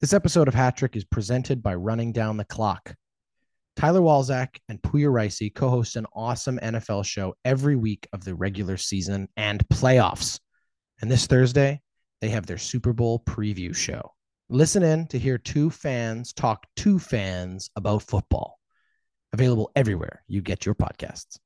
This episode of Hat Trick is presented by Running Down the Clock. Tyler Walzak and Poya Reisi co host an awesome NFL show every week of the regular season and playoffs. And this Thursday, they have their Super Bowl preview show. Listen in to hear two fans talk to fans about football. Available everywhere you get your podcasts.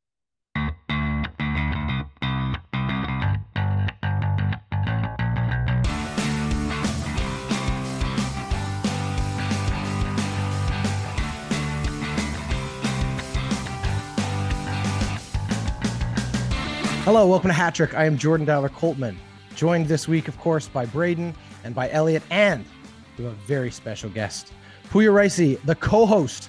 Hello, welcome to Hat Trick. I am Jordan Dowler Coltman, joined this week, of course, by Braydon and by Elliott, and we have a very special guest, Poya Reisi, the co-host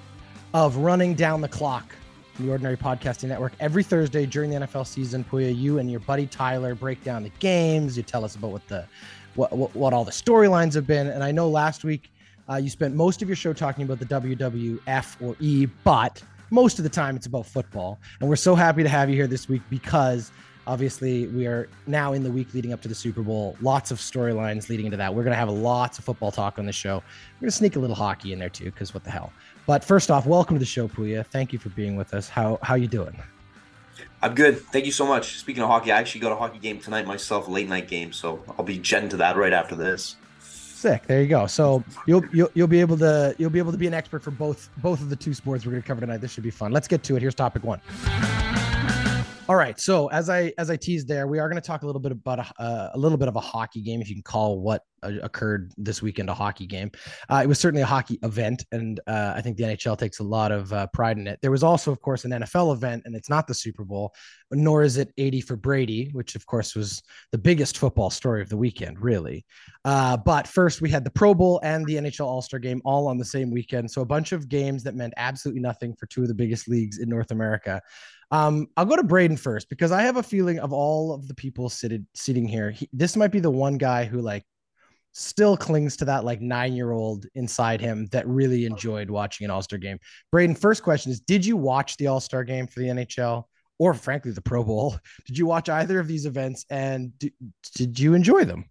of Running Down the Clock, the Ordinary Podcasting Network. Every Thursday during the NFL season, Poya, you and your buddy Tyler break down the games. You tell us about what the what what, what all the storylines have been. And I know last week uh, you spent most of your show talking about the WWF or E, but most of the time it's about football. And we're so happy to have you here this week because obviously we are now in the week leading up to the Super Bowl. Lots of storylines leading into that. We're going to have lots of football talk on the show. We're going to sneak a little hockey in there too, because what the hell. But first off, welcome to the show, Poya. Thank you for being with us. How how you doing? I'm good. Thank you so much. Speaking of hockey, I actually got a hockey game tonight myself, late night game. So I'll be jetting to that right after this. Sick. There you go. So you'll you'll you'll be able to you'll be able to be an expert for both both of the two sports we're going to cover tonight. This should be fun. Let's get to it. Here's topic one. All right. So as I as I teased there, we are going to talk a little bit about a, uh, a little bit of a hockey game, if you can call what uh, occurred this weekend a hockey game. Uh, it was certainly a hockey event, and uh, I think the NHL takes a lot of uh, pride in it. There was also, of course, an NFL event, and it's not the Super Bowl, nor is it 80 for Brady, which of course was the biggest football story of the weekend, really. Uh, but first, we had the Pro Bowl and the NHL All Star Game all on the same weekend, so a bunch of games that meant absolutely nothing for two of the biggest leagues in North America. Um, I'll go to Braydon first because I have a feeling of all of the people seated sitting here, he, this might be the one guy who like still clings to that like nine year old inside him that really enjoyed watching an All Star game. Braydon, first question is: Did you watch the All Star game for the NHL? Or frankly, the Pro Bowl. Did you watch either of these events and did you enjoy them?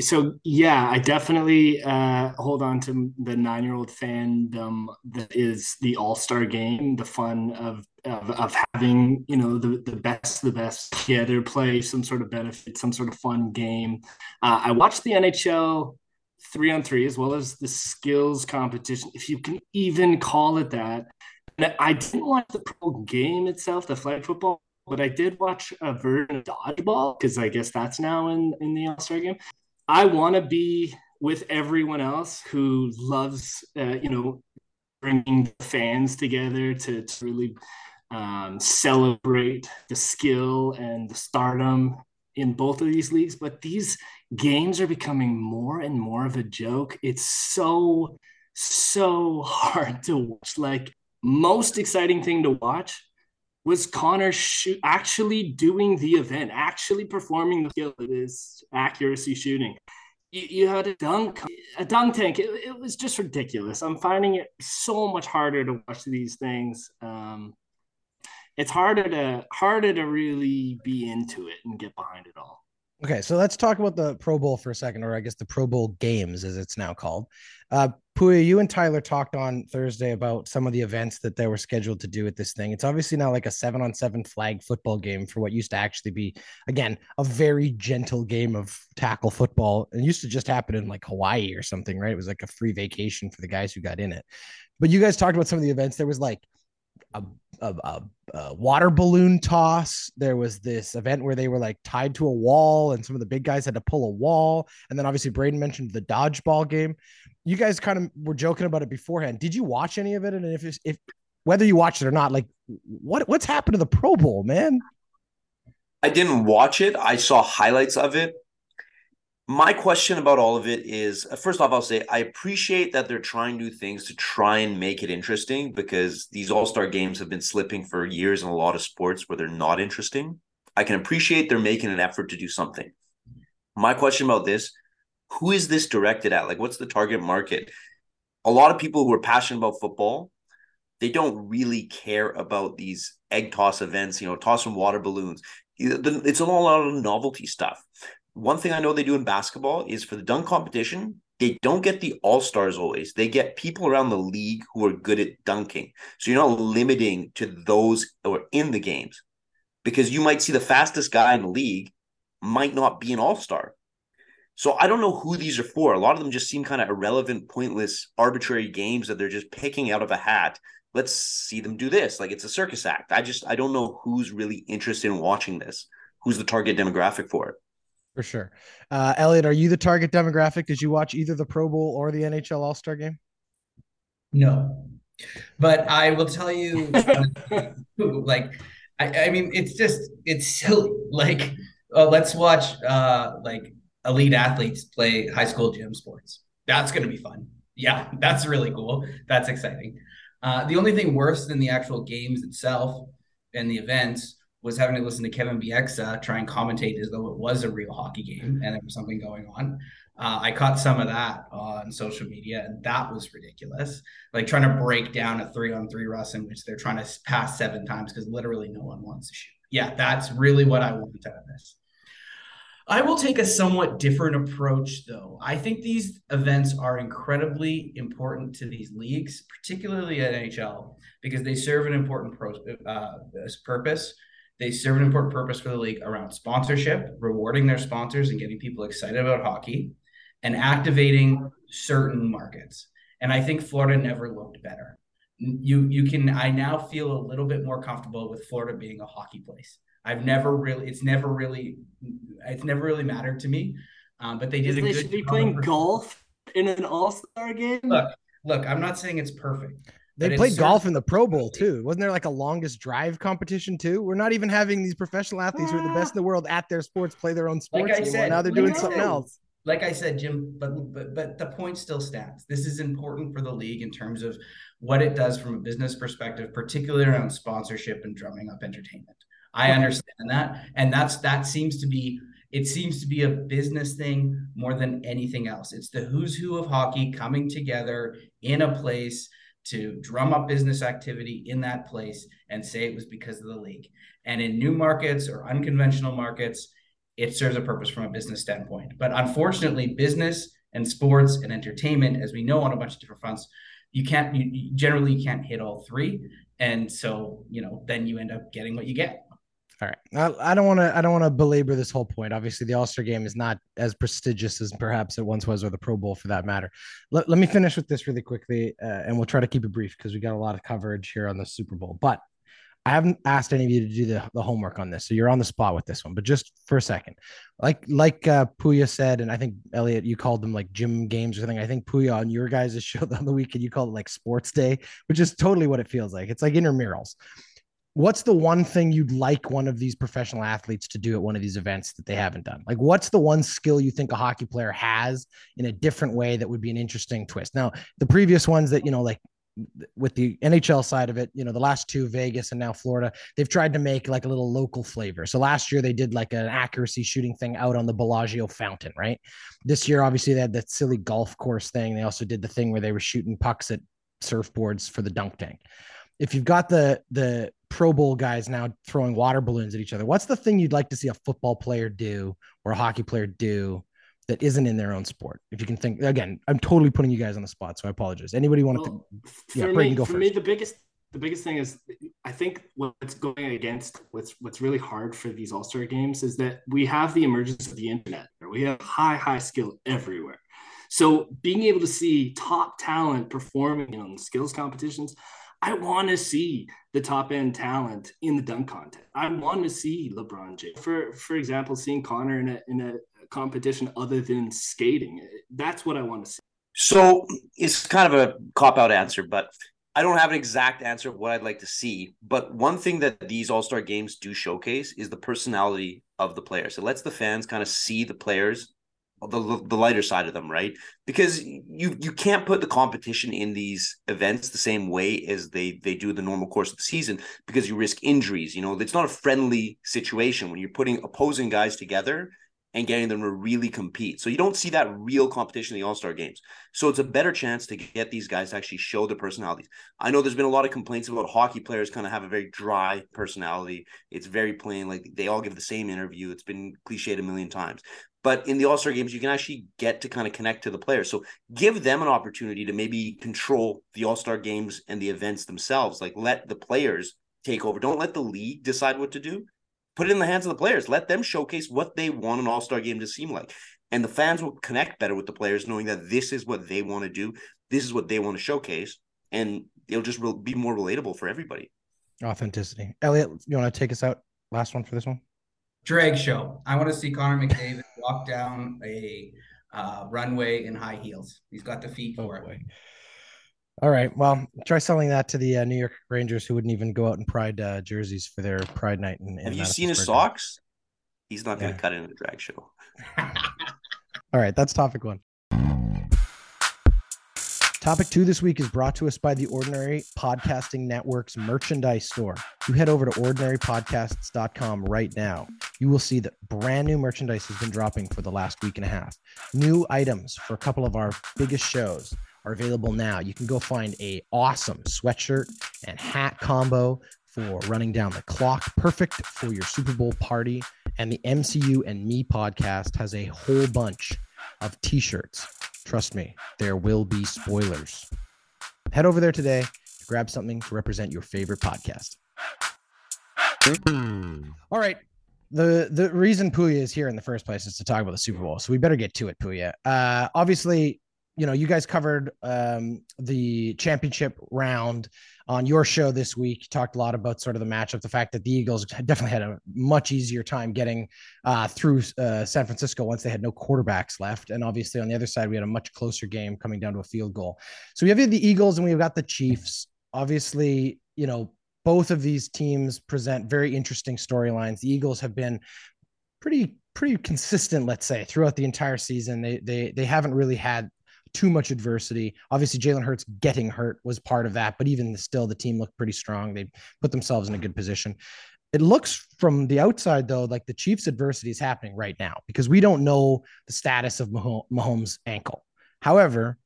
So yeah, I definitely uh, hold on to the nine-year-old fandom that is the All-Star Game, the fun of of, of having you know the the best the best together, play some sort of benefit, some sort of fun game. Uh, I watched the NHL three on three as well as the skills competition, if you can even call it that. And I didn't watch the pro game itself, the flag football, but I did watch a version of dodgeball because I guess that's now in in the All Star game. I want to be with everyone else who loves, uh, you know, bringing fans together to, to really um, celebrate the skill and the stardom in both of these leagues. But these games are becoming more and more of a joke. It's so, so hard to watch. Like, most exciting thing to watch was Connor shoot, actually doing the event, actually performing the skill of his accuracy shooting. You, you had a dunk, a dunk tank. It, it, was just ridiculous. I'm finding it so much harder to watch these things. Um, it's harder to harder to really be into it and get behind it all. Okay, so let's talk about the Pro Bowl for a second, or I guess the Pro Bowl games, as it's now called. Uh, Poya, you and Tyler talked on Thursday about some of the events that they were scheduled to do at this thing. It's obviously now like a seven on seven flag football game for what used to actually be, again, a very gentle game of tackle football. It used to just happen in like Hawaii or something, right? It was like a free vacation for the guys who got in it. But you guys talked about some of the events. There was like a, a, a, a, water balloon toss. There was this event where they were like tied to a wall, and some of the big guys had to pull a wall. And then obviously Braydon mentioned the dodgeball game. You guys kind of were joking about it beforehand. Did you watch any of it? And if if whether you watched it or not, like what what's happened to the Pro Bowl, man? I didn't watch it. I saw highlights of it my question about all of it is uh, first off i'll say i appreciate that they're trying new things to try and make it interesting because these all-star games have been slipping for years in a lot of sports where they're not interesting. I can appreciate they're making an effort to do something. My question about this who is this directed at? Like what's the target market? A lot of people who are passionate about football they don't really care about these egg toss events you know tossing water balloons. It's a lot of novelty stuff one thing I know they do in basketball is for the dunk competition, they don't get the all stars always. They get people around the league who are good at dunking. So you're not limiting to those who are in the games because you might see the fastest guy in the league might not be an all star. So I don't know who these are for. A lot of them just seem kind of irrelevant, pointless, arbitrary games that they're just picking out of a hat. Let's see them do this. Like it's a circus act. I just I don't know who's really interested in watching this. Who's the target demographic for it? For sure. Uh, Elliott, are you the target demographic? Did you watch either the Pro Bowl or the NHL All Star game? No, but I will tell you, like, I, I, mean, it's just it's silly. Like, uh, let's watch uh, like elite athletes play high school gym sports. That's going to be fun. Yeah, that's really cool. That's exciting. Uh, the only thing worse than the actual games itself and the events was having to listen to Kevin Bieksa try and commentate as though it was a real hockey game and there was something going on. Uh, I caught some of that on social media, and that was ridiculous. Like trying to break down a three on three rush in which they're trying to pass seven times because literally no one wants to shoot. Yeah, that's really what I want out of this. I will take a somewhat different approach, though. I think these events are incredibly important to these leagues, particularly at NHL, because they serve an important pro- uh, purpose they serve an important purpose for the league around sponsorship, rewarding their sponsors and getting people excited about hockey, and activating certain markets. And I think Florida never looked better. You you can I now feel a little bit more comfortable with Florida being a hockey place. I've never really it's never really it's never really mattered to me. Um, but they did. They should be playing golf in an All Star game. Look, look. I'm not saying it's perfect. They played golf in the Pro Bowl too. Wasn't there like a longest drive competition too? We're not even having these professional athletes who are the best in the world at their sports play their own sports. Like I said, now they're like doing something else. Like I said, Jim, but but but the point still stands. This is important for the league in terms of what it does from a business perspective, particularly around sponsorship and drumming up entertainment. I understand that, and that's that seems to be it seems to be a business thing more than anything else. It's the who's who of hockey coming together in a place to drum up business activity in that place and say it was because of the league. And in new markets or unconventional markets, it serves a purpose from a business standpoint. But unfortunately, business and sports and entertainment, as we know on a bunch of different fronts, you can't you, generally you can't hit all three. And so, you know, then you end up getting what you get. All right. I, I don't want to. I don't want to belabor this whole point. Obviously, the All Star Game is not as prestigious as perhaps it once was, or the Pro Bowl for that matter. Let, let me finish with this really quickly, uh, and we'll try to keep it brief because we got a lot of coverage here on the Super Bowl. But I haven't asked any of you to do the, the homework on this, so you're on the spot with this one. But just for a second, like like uh, Poya said, and I think Elliott, you called them like gym games or something. I think Poya on your guys' show on the weekend, you called it like Sports Day, which is totally what it feels like. It's like intramurals what's the one thing you'd like one of these professional athletes to do at one of these events that they haven't done? Like, what's the one skill you think a hockey player has in a different way that would be an interesting twist? Now, the previous ones that, you know, like with the NHL side of it, you know, the last two, Vegas and now Florida, they've tried to make like a little local flavor. So last year they did like an accuracy shooting thing out on the Bellagio fountain, right? This year, obviously, they had that silly golf course thing. They also did the thing where they were shooting pucks at surfboards for the dunk tank. If you've got the the Pro Bowl guys now throwing water balloons at each other. What's the thing you'd like to see a football player do or a hockey player do that isn't in their own sport? If you can think again, I'm totally putting you guys on the spot, so I apologize. Anybody want well, to? Yeah, me, go for first. me, the biggest the biggest thing is I think what's going against what's what's really hard for these All Star games is that we have the emergence of the internet. We have high high skill everywhere. So being able to see top talent performing in skills competitions, I want to see the top end talent in the dunk contest. I want to see LeBron James. For for example, seeing Connor in a in a competition other than skating. That's what I want to see. So it's kind of a cop out answer, but I don't have an exact answer of what I'd like to see. But one thing that these All Star games do showcase is the personality of the players. It lets the fans kind of see the players the the lighter side of them, right? Because you you can't put the competition in these events the same way as they they do the normal course of the season because you risk injuries. You know, it's not a friendly situation when you're putting opposing guys together. And getting them to really compete. So you don't see that real competition in the All Star games. So it's a better chance to get these guys to actually show their personalities. I know there's been a lot of complaints about hockey players kind of have a very dry personality. It's very plain, like they all give the same interview. It's been cliched a million times. But in the All Star games, you can actually get to kind of connect to the players. So give them an opportunity to maybe control the All Star games and the events themselves. Like let the players take over. Don't let the league decide what to do put it in the hands of the players. Let them showcase what they want an all star game to seem like. And the fans will connect better with the players, knowing that this is what they want to do. This is what they want to showcase. And it'll just be more relatable for everybody. Authenticity. Elliott, you want to take us out? Last one for this one? Drag show. I want to see Connor McDavid walk down a uh, runway in high heels. He's got the feet for oh, it. All right. Well, try selling that to the uh, New York Rangers, who wouldn't even go out in pride uh, jerseys for their pride night. In, in Have you seen his socks? He's not going to yeah. cut in a drag show. All right. That's topic one. Topic two this week is brought to us by the Ordinary Podcasting Network's merchandise store. You head over to ordinarypodcasts.com right now. You will see that brand new merchandise has been dropping for the last week and a half. New items for a couple of our biggest shows are available now. You can go find a awesome sweatshirt and hat combo for running down the clock, perfect for your Super Bowl party. And the MCU and Me podcast has a whole bunch of t-shirts. Trust me, there will be spoilers. Head over there today to grab something to represent your favorite podcast. All right. The the reason Poya is here in the first place is to talk about the Super Bowl. So we better get to it, Poya. Uh obviously you know, you guys covered um, the championship round on your show this week. You talked a lot about sort of the matchup, the fact that the Eagles definitely had a much easier time getting uh, through uh, San Francisco once they had no quarterbacks left. And obviously, on the other side, we had a much closer game coming down to a field goal. So we have the Eagles and we've got the Chiefs. Obviously, you know, both of these teams present very interesting storylines. The Eagles have been pretty pretty consistent, let's say, throughout the entire season. They they they haven't really had too much adversity. Obviously, Jalen Hurts getting hurt was part of that, but even still, the team looked pretty strong. They put themselves in a good position. It looks from the outside, though, like the Chiefs' adversity is happening right now because we don't know the status of Mahomes' ankle. However,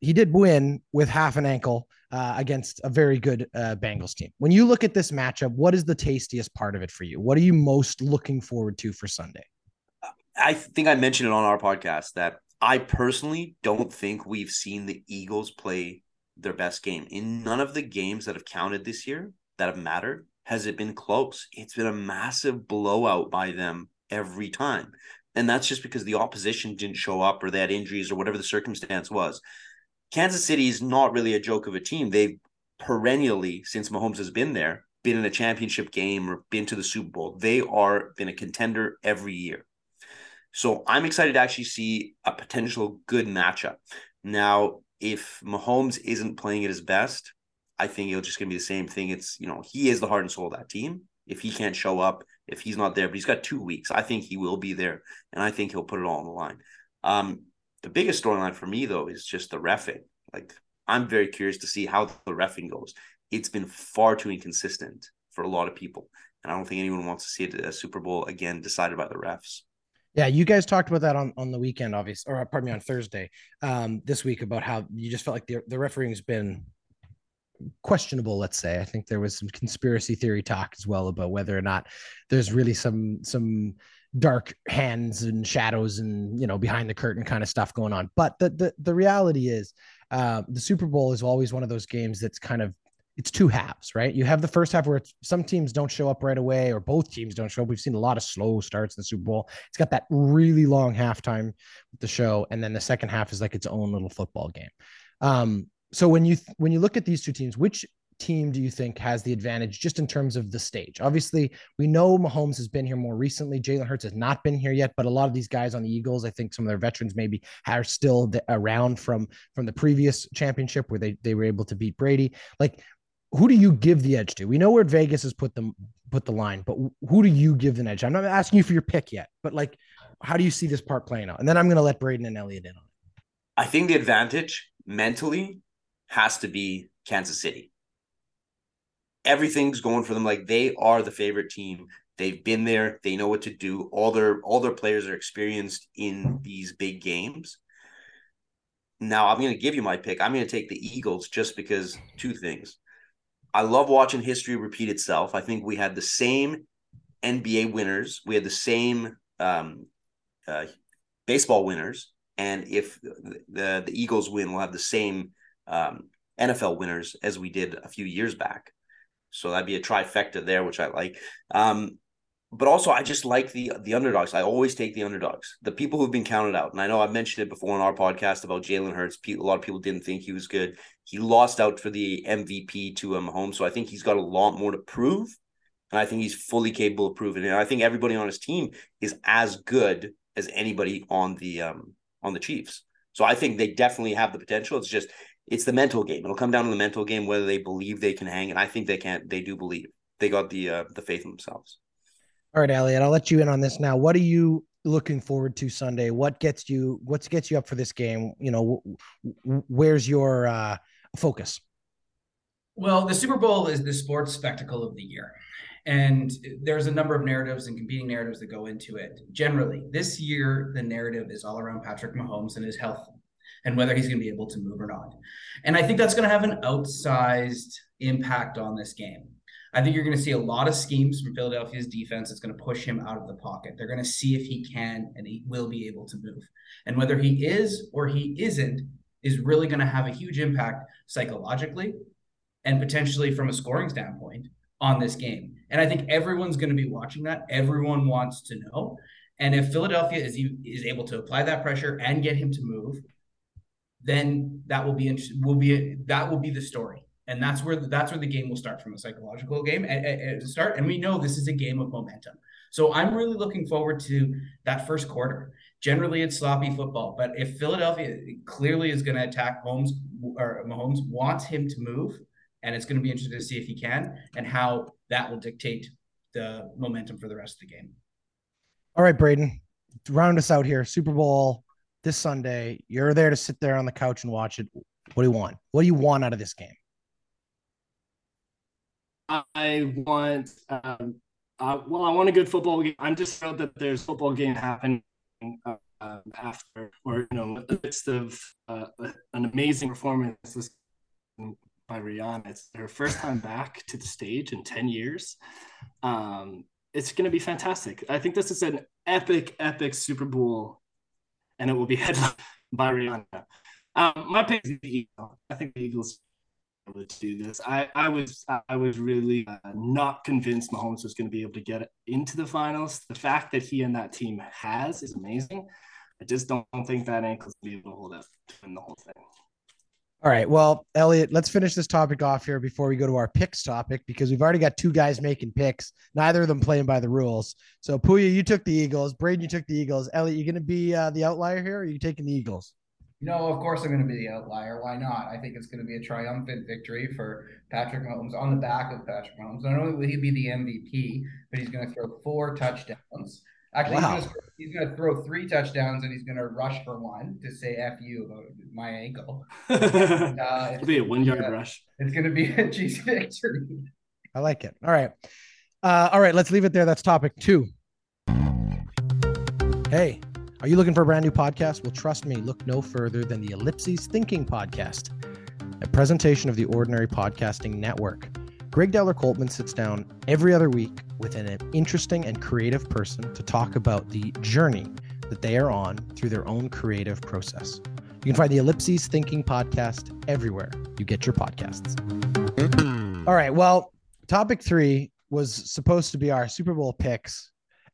he did win with half an ankle uh, against a very good uh, Bengals team. When you look at this matchup, what is the tastiest part of it for you? What are you most looking forward to for Sunday? I think I mentioned it on our podcast that I personally don't think we've seen the Eagles play their best game. In none of the games that have counted this year that have mattered has it been close. It's been a massive blowout by them every time. And that's just because the opposition didn't show up or they had injuries or whatever the circumstance was. Kansas City is not really a joke of a team. They've perennially, since Mahomes has been there, been in a championship game or been to the Super Bowl. They are been a contender every year. So I'm excited to actually see a potential good matchup. Now, if Mahomes isn't playing at his best, I think it'll just gonna be the same thing. It's you know he is the heart and soul of that team. If he can't show up, if he's not there, but he's got two weeks, I think he will be there, and I think he'll put it all on the line. Um, the biggest storyline for me though is just the refing. Like I'm very curious to see how the refing goes. It's been far too inconsistent for a lot of people, and I don't think anyone wants to see a Super Bowl again decided by the refs. Yeah, you guys talked about that on, on the weekend, obviously, or pardon me, on Thursday um, this week about how you just felt like the, the refereeing's been questionable let's say. I think there was some conspiracy theory talk as well about whether or not there's really some some dark hands and shadows and you know behind the curtain kind of stuff going on. But the the, the reality is uh, the super bowl is always one of those games that's kind of it's two halves, right? You have the first half where some teams don't show up right away, or both teams don't show up. We've seen a lot of slow starts in the Super Bowl. It's got that really long halftime with the show, and then the second half is like its own little football game. Um, so when you when you look at these two teams, which team do you think has the advantage just in terms of the stage? Obviously, we know Mahomes has been here more recently. Jalen Hurts has not been here yet, but a lot of these guys on the Eagles, I think some of their veterans maybe are still around from from the previous championship where they they were able to beat Brady. Like who do you give the edge to? We know where Vegas has put them put the line, but who do you give the edge? I'm not asking you for your pick yet, but like, how do you see this part playing out? And then I'm going to let Braydon and Elliott in on it. I think the advantage mentally has to be Kansas City. Everything's going for them. Like they are the favorite team. They've been there. They know what to do. All their all their players are experienced in these big games. Now I'm going to give you my pick. I'm going to take the Eagles just because two things. I love watching history repeat itself. I think we had the same NBA winners. We had the same um, uh, baseball winners, and if the the Eagles win, we'll have the same um, NFL winners as we did a few years back. So that'd be a trifecta there, which I like. Um, but also I just like the the underdogs. I always take the underdogs, the people who've been counted out. And I know I've mentioned it before in our podcast about Jalen Hurts. A lot of people didn't think he was good. He lost out for the MVP to um, Mahomes, so I think he's got a lot more to prove, and I think he's fully capable of proving it. And I think everybody on his team is as good as anybody on the um on the Chiefs. So I think they definitely have the potential. It's just it's the mental game. It'll come down to the mental game whether they believe they can hang, and I think they can't. They do believe they got the uh, the faith in themselves. All right, Elliott, I'll let you in on this now. What are you looking forward to Sunday? What gets you what gets you up for this game? You know, where's your uh, focus? Well, the Super Bowl is the sports spectacle of the year. And there's a number of narratives and competing narratives that go into it. Generally, this year, the narrative is all around Patrick Mahomes and his health and whether he's going to be able to move or not. And I think that's going to have an outsized impact on this game. I think you're going to see a lot of schemes from Philadelphia's defense. It's going to push him out of the pocket. They're going to see if he can and he will be able to move. And whether he is or he isn't is really going to have a huge impact psychologically and potentially from a scoring standpoint on this game. And I think everyone's going to be watching that. Everyone wants to know. And if Philadelphia is is able to apply that pressure and get him to move, then that will be will be that will be the story and that's where that's where the game will start from a psychological game at, at start. And we know this is a game of momentum. So i'm really looking forward to that first quarter. Generally it's sloppy football but if philadelphia clearly is going to attack Holmes or Mahomes wants him to move and it's going to be interesting to see if he can and how that will dictate the momentum for the rest of the game. All right braden round us out here. Super bowl this sunday. You're there to sit there on the couch and watch it. What do you want? What do you want out of this game I want, um, uh, well, I want a good football game. I'm just thrilled that there's a football game happening uh, after, or you know, midst of uh, an amazing performance by Rihanna. It's her first time back to the stage in ten years. Um, it's going to be fantastic. I think this is an epic, epic Super Bowl, and it will be headlined by Rihanna. Um, my pick is the Eagles. I think the Eagles able to do this. I, I was I was really uh, not convinced Mahomes was going to be able to get into the finals. The fact that he and that team has is amazing. I just don't, don't think that ankle's going to be able to hold up to win the whole thing. All right. Well, Elliott, let's finish this topic off here before we go to our picks topic because we've already got two guys making picks, neither of them playing by the rules. So, Poya, you took the Eagles. Braydon, you took the Eagles. Elliott, you going to be uh, the outlier here or are you taking the Eagles? No, of course I'm going to be the outlier. Why not? I think it's going to be a triumphant victory for Patrick Mahomes on the back of Patrick Mahomes. Not only will he be the MVP, but he's going to throw four touchdowns. Actually, wow. he's, going to, he's going to throw three touchdowns and he's going to rush for one to say "f you" about my ankle. and, uh, It'll be a one-yard rush. It's going to be a cheesy victory. I like it. All right, uh, all right. Let's leave it there. That's topic two. Hey. Are you looking for a brand new podcast? Well, trust me, look no further than the Ellipses Thinking Podcast, a presentation of the Ordinary Podcasting Network. Greg Deller Coltman sits down every other week with an interesting and creative person to talk about the journey that they are on through their own creative process. You can find the Ellipses Thinking Podcast everywhere you get your podcasts. Mm-hmm. All right. Well, topic three was supposed to be our Super Bowl picks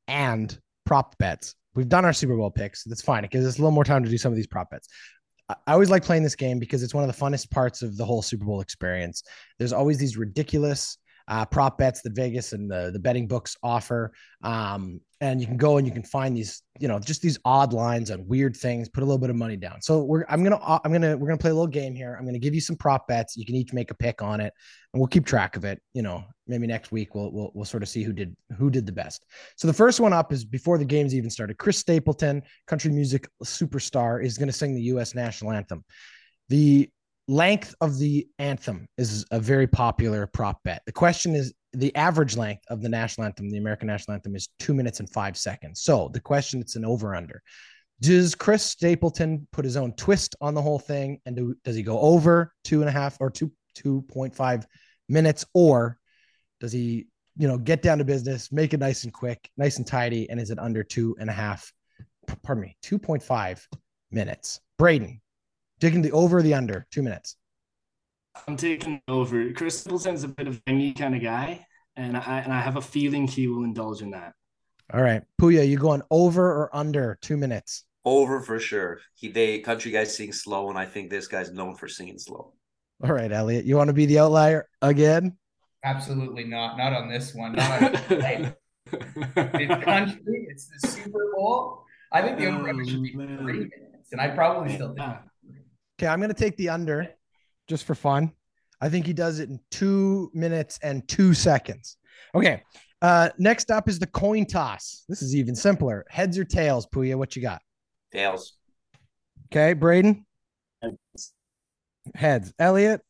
and prop bets we've done our Super Bowl picks. That's fine. It gives us a little more time to do some of these prop bets. I always like playing this game because it's one of the funnest parts of the whole Super Bowl experience. There's always these ridiculous uh, prop bets that Vegas and the, the betting books offer. Um, and you can go and you can find these, you know, just these odd lines on weird things, put a little bit of money down. So we're, I'm going to, I'm to, we're to play a little game here. I'm to give you some prop bets. You can each make a pick on it and we'll keep track of it. You know, maybe next week we'll, we'll, we'll sort of see who did, who did the best. So the first one up is before the games even started, Chris Stapleton, country music superstar is to sing the U S national anthem. The length of the anthem is a very popular prop bet. The question is the average length of the national anthem, the American national anthem, is two minutes and five seconds. So the question, it's an over under. Does Chris Stapleton put his own twist on the whole thing, and do, does he go over two and a half or two two point five minutes, or does he, you know, get down to business, make it nice and quick, nice and tidy, and is it under two and a half? Pardon me, two point five minutes. Braydon, taking the over or the under two minutes. I'm taking over. Chris Stapleton's a bit of a thingy kind of guy, and I and I have a feeling he will indulge in that. All right, Poya, you going over or under two minutes? Over for sure. He they country guys sing slow, and I think this guy's known for singing slow. All right, Elliott, you want to be the outlier again? Absolutely not. Not on this one. Not on it's country. It's the Super Bowl. I think the over should be oh, three minutes, and I probably still think. Yeah. Okay, I'm going to take the under just for fun. I think he does it in two minutes and two seconds. Okay. Uh, next up is the coin toss. This is even simpler. Heads or tails, Poya? What you got? Tails. Okay, Braydon. Heads. Elliott.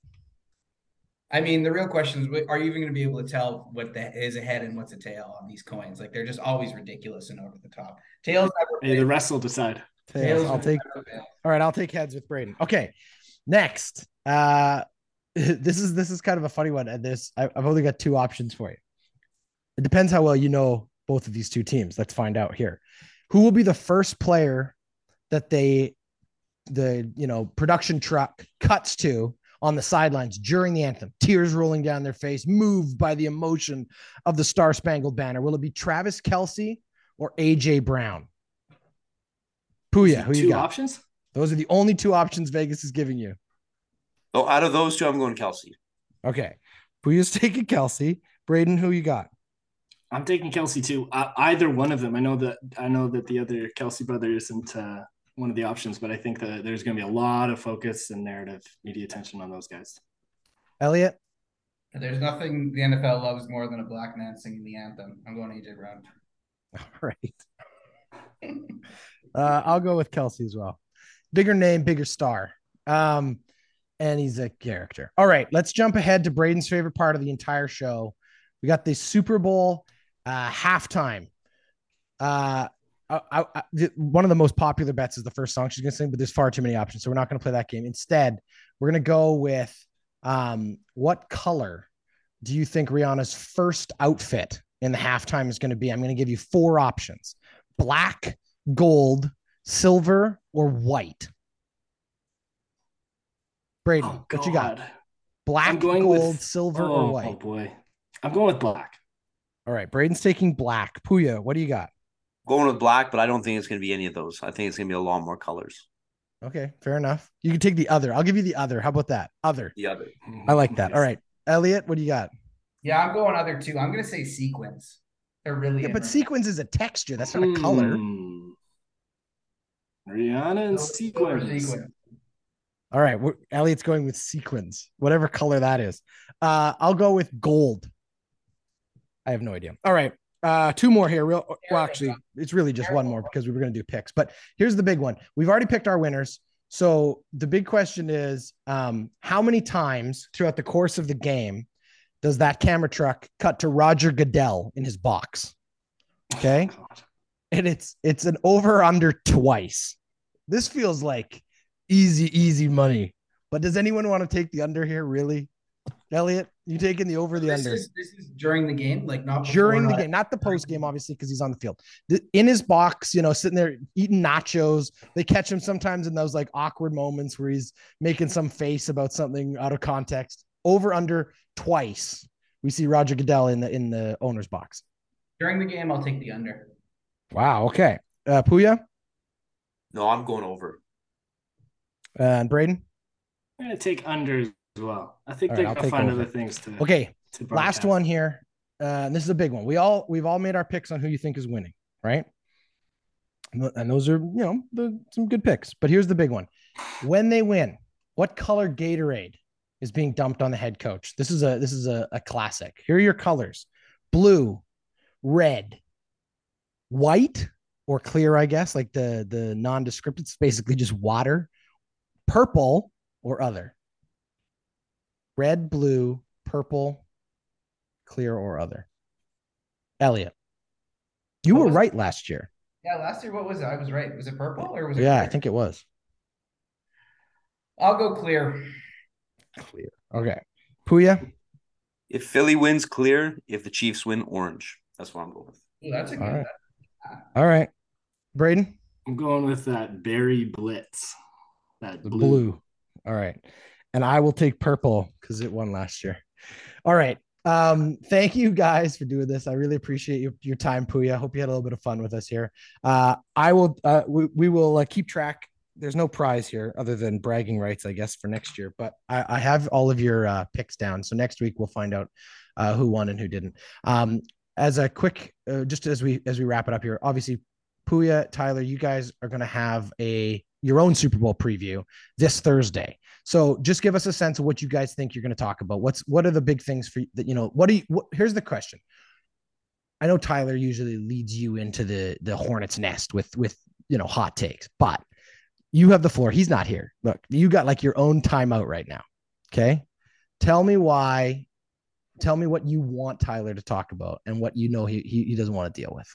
I mean, the real question is: Are you even going to be able to tell what the is a head and what's a tail on these coins? Like they're just always ridiculous and over the top. Tails never. Hey, the rest will decide. Tails. I'll take. All right, I'll take heads with Braden. Okay, next. Uh, this is this is kind of a funny one, and this I, I've only got two options for you. It depends how well you know both of these two teams. Let's find out here. Who will be the first player that they, the you know production truck cuts to on the sidelines during the anthem, tears rolling down their face, moved by the emotion of the Star Spangled Banner? Will it be Travis Kelce or AJ Brown? Poya, who Two you got? options? Those are the only two options Vegas is giving you. Oh, out of those two, I'm going Kelce. Okay. Poya's taking Kelce. Braydon, who you got? I'm taking Kelce too. Uh, either one of them. I know that I know that the other Kelce brother isn't uh, one of the options, but I think that there's going to be a lot of focus and narrative media attention on those guys. Elliott? There's nothing the NFL loves more than a black man singing the anthem. I'm going AJ Brown. All right. Uh, I'll go with Kelce as well. Bigger name, bigger star. Um, and he's a character. All right, let's jump ahead to Braydon's favorite part of the entire show. We got the Super Bowl uh, halftime. Uh, I, I, one of the most popular bets is the first song she's going to sing, but there's far too many options, so we're not going to play that game. Instead, we're going to go with um, what color do you think Rihanna's first outfit in the halftime is going to be? I'm going to give you four options: black, gold, silver, or white. Brady, Oh, what you got? Black, going gold, with- silver, oh, or white? Oh boy, I'm going with black. All right, Braydon's taking black. Poya, what do you got? Going with black, but I don't think it's going to be any of those. I think it's going to be a lot more colors. Okay, fair enough. You can take the other. I'll give you the other. How about that? Other. The other. I like that. All right, Elliott, what do you got? Yeah, I'm going other too. I'm going to say sequins. They're really Yeah, but interesting. sequins is a texture. That's not a color. Hmm. Rihanna and Silver sequins. sequin. All right, Elliott's going with sequins, whatever color that is. Uh, I'll go with gold. I have no idea. All right, uh, two more here. Real well, actually, it's really just one more because we were going to do picks. But here's the big one. We've already picked our winners. So the big question is, um, how many times throughout the course of the game does that camera truck cut to Roger Goodell in his box? Okay, God. And it's it's an over under twice. This feels like easy, easy money. But does anyone want to take the under here? Really, Elliott? You taking the over, the this under Is, this is during the game, like not before, during the not- game, not the post game, obviously, because he's on the field. In his box, you know, sitting there eating nachos. They catch him sometimes in those like awkward moments where he's making some face about something out of context. Over under twice. We see Roger Goodell in the in the owner's box. During the game, I'll take the under. Wow. Okay. Uh, Puya No, I'm going over. uh, and Braden. I'm gonna take under as well. I think All they're right, I'll gonna find over. other things to. Okay. to last broadcast. one here. Uh, and this is a big one. We all we've all made our picks on who you think is winning, right? And and those are you know the, some good picks. But here's the big one: when they win, what color Gatorade is being dumped on the head coach? This is a this is a, a classic. Here are your colors: blue, red, white, or clear. I guess like the the nondescript. It's basically just water, purple, or other. Red, blue, purple, clear or other. Elliott, you What were was it? right last year. Yeah, last year, what was it? I was right. Was it purple or was it? Yeah, I think it was I'll go clear. clear. Okay, Poya. If Philly wins, clear. If the Chiefs win, orange. That's what I'm going with. Ooh, that's a good. All right. All right, Braydon. I'm going with that berry blitz. That The blue. blue. All right. And I will take purple because it won last year. All right. Um, thank you guys for doing this. I really appreciate your, your time, Poya. Hope you had a little bit of fun with us here. Uh, I will, uh, we, we will uh, keep track. There's no prize here other than bragging rights, I guess, for next year. But I, I have all of your uh, picks down. So next week we'll find out uh, who won and who didn't. Um, as a quick, uh, just as we as we wrap it up here, obviously, Poya, Tyler, you guys are going to have a your own Super Bowl preview this Thursday. So just give us a sense of what you guys think you're going to talk about. What's what are the big things for that? You know, what do you? What, here's the question. I know Tyler usually leads you into the the hornet's nest with with you know hot takes, but you have the floor. He's not here. Look, you got like your own timeout right now. Okay, tell me why. Tell me what you want Tyler to talk about and what you know he he, he doesn't want to deal with.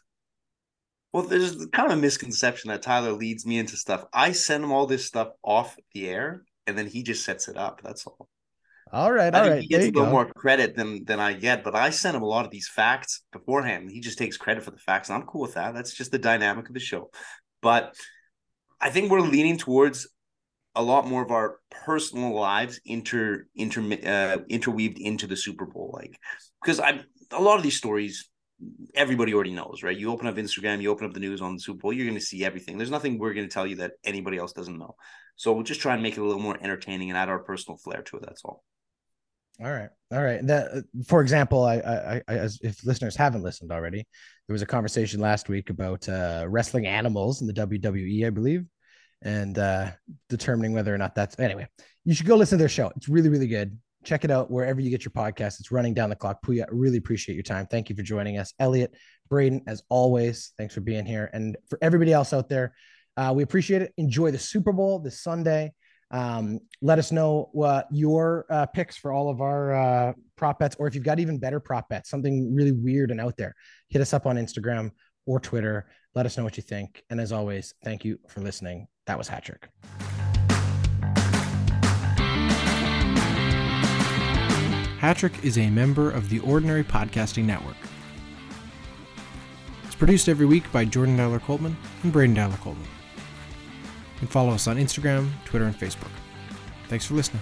Well, there's kind of a misconception that Tyler leads me into stuff. I send him all this stuff off the air, and then he just sets it up. That's all. All right, I all right. he gets a little go. more credit than than I get, but I send him a lot of these facts beforehand. He just takes credit for the facts, and I'm cool with that. That's just the dynamic of the show. But I think we're leaning towards a lot more of our personal lives inter inter uh, interweaved into the Super Bowl, like because I a lot of these stories everybody already knows, right? You open up Instagram, you open up the news on the Super Bowl, you're going to see everything. There's nothing we're going to tell you that anybody else doesn't know. So we'll just try and make it a little more entertaining and add our personal flair to it. That's all. All right, all right. That, for example, I, I, I, as if listeners haven't listened already, there was a conversation last week about uh, wrestling animals in the WWE, I believe, and uh, determining whether or not that's anyway. You should go listen to their show. It's really, really good. Check it out wherever you get your podcast. It's running down the clock. Poya, really appreciate your time. Thank you for joining us, Elliott, Braydon, as always. Thanks for being here, and for everybody else out there, uh, we appreciate it. Enjoy the Super Bowl this Sunday. Um, let us know what your uh, picks for all of our uh, prop bets, or if you've got even better prop bets, something really weird and out there, hit us up on Instagram or Twitter. Let us know what you think. And as always, thank you for listening. That was Hattrick. Hatrick is a member of the Ordinary Podcasting Network. It's produced every week by Jordan Dowler Coltman and Braydon Dowler Coltman. And follow us on Instagram, Twitter, and Facebook. Thanks for listening.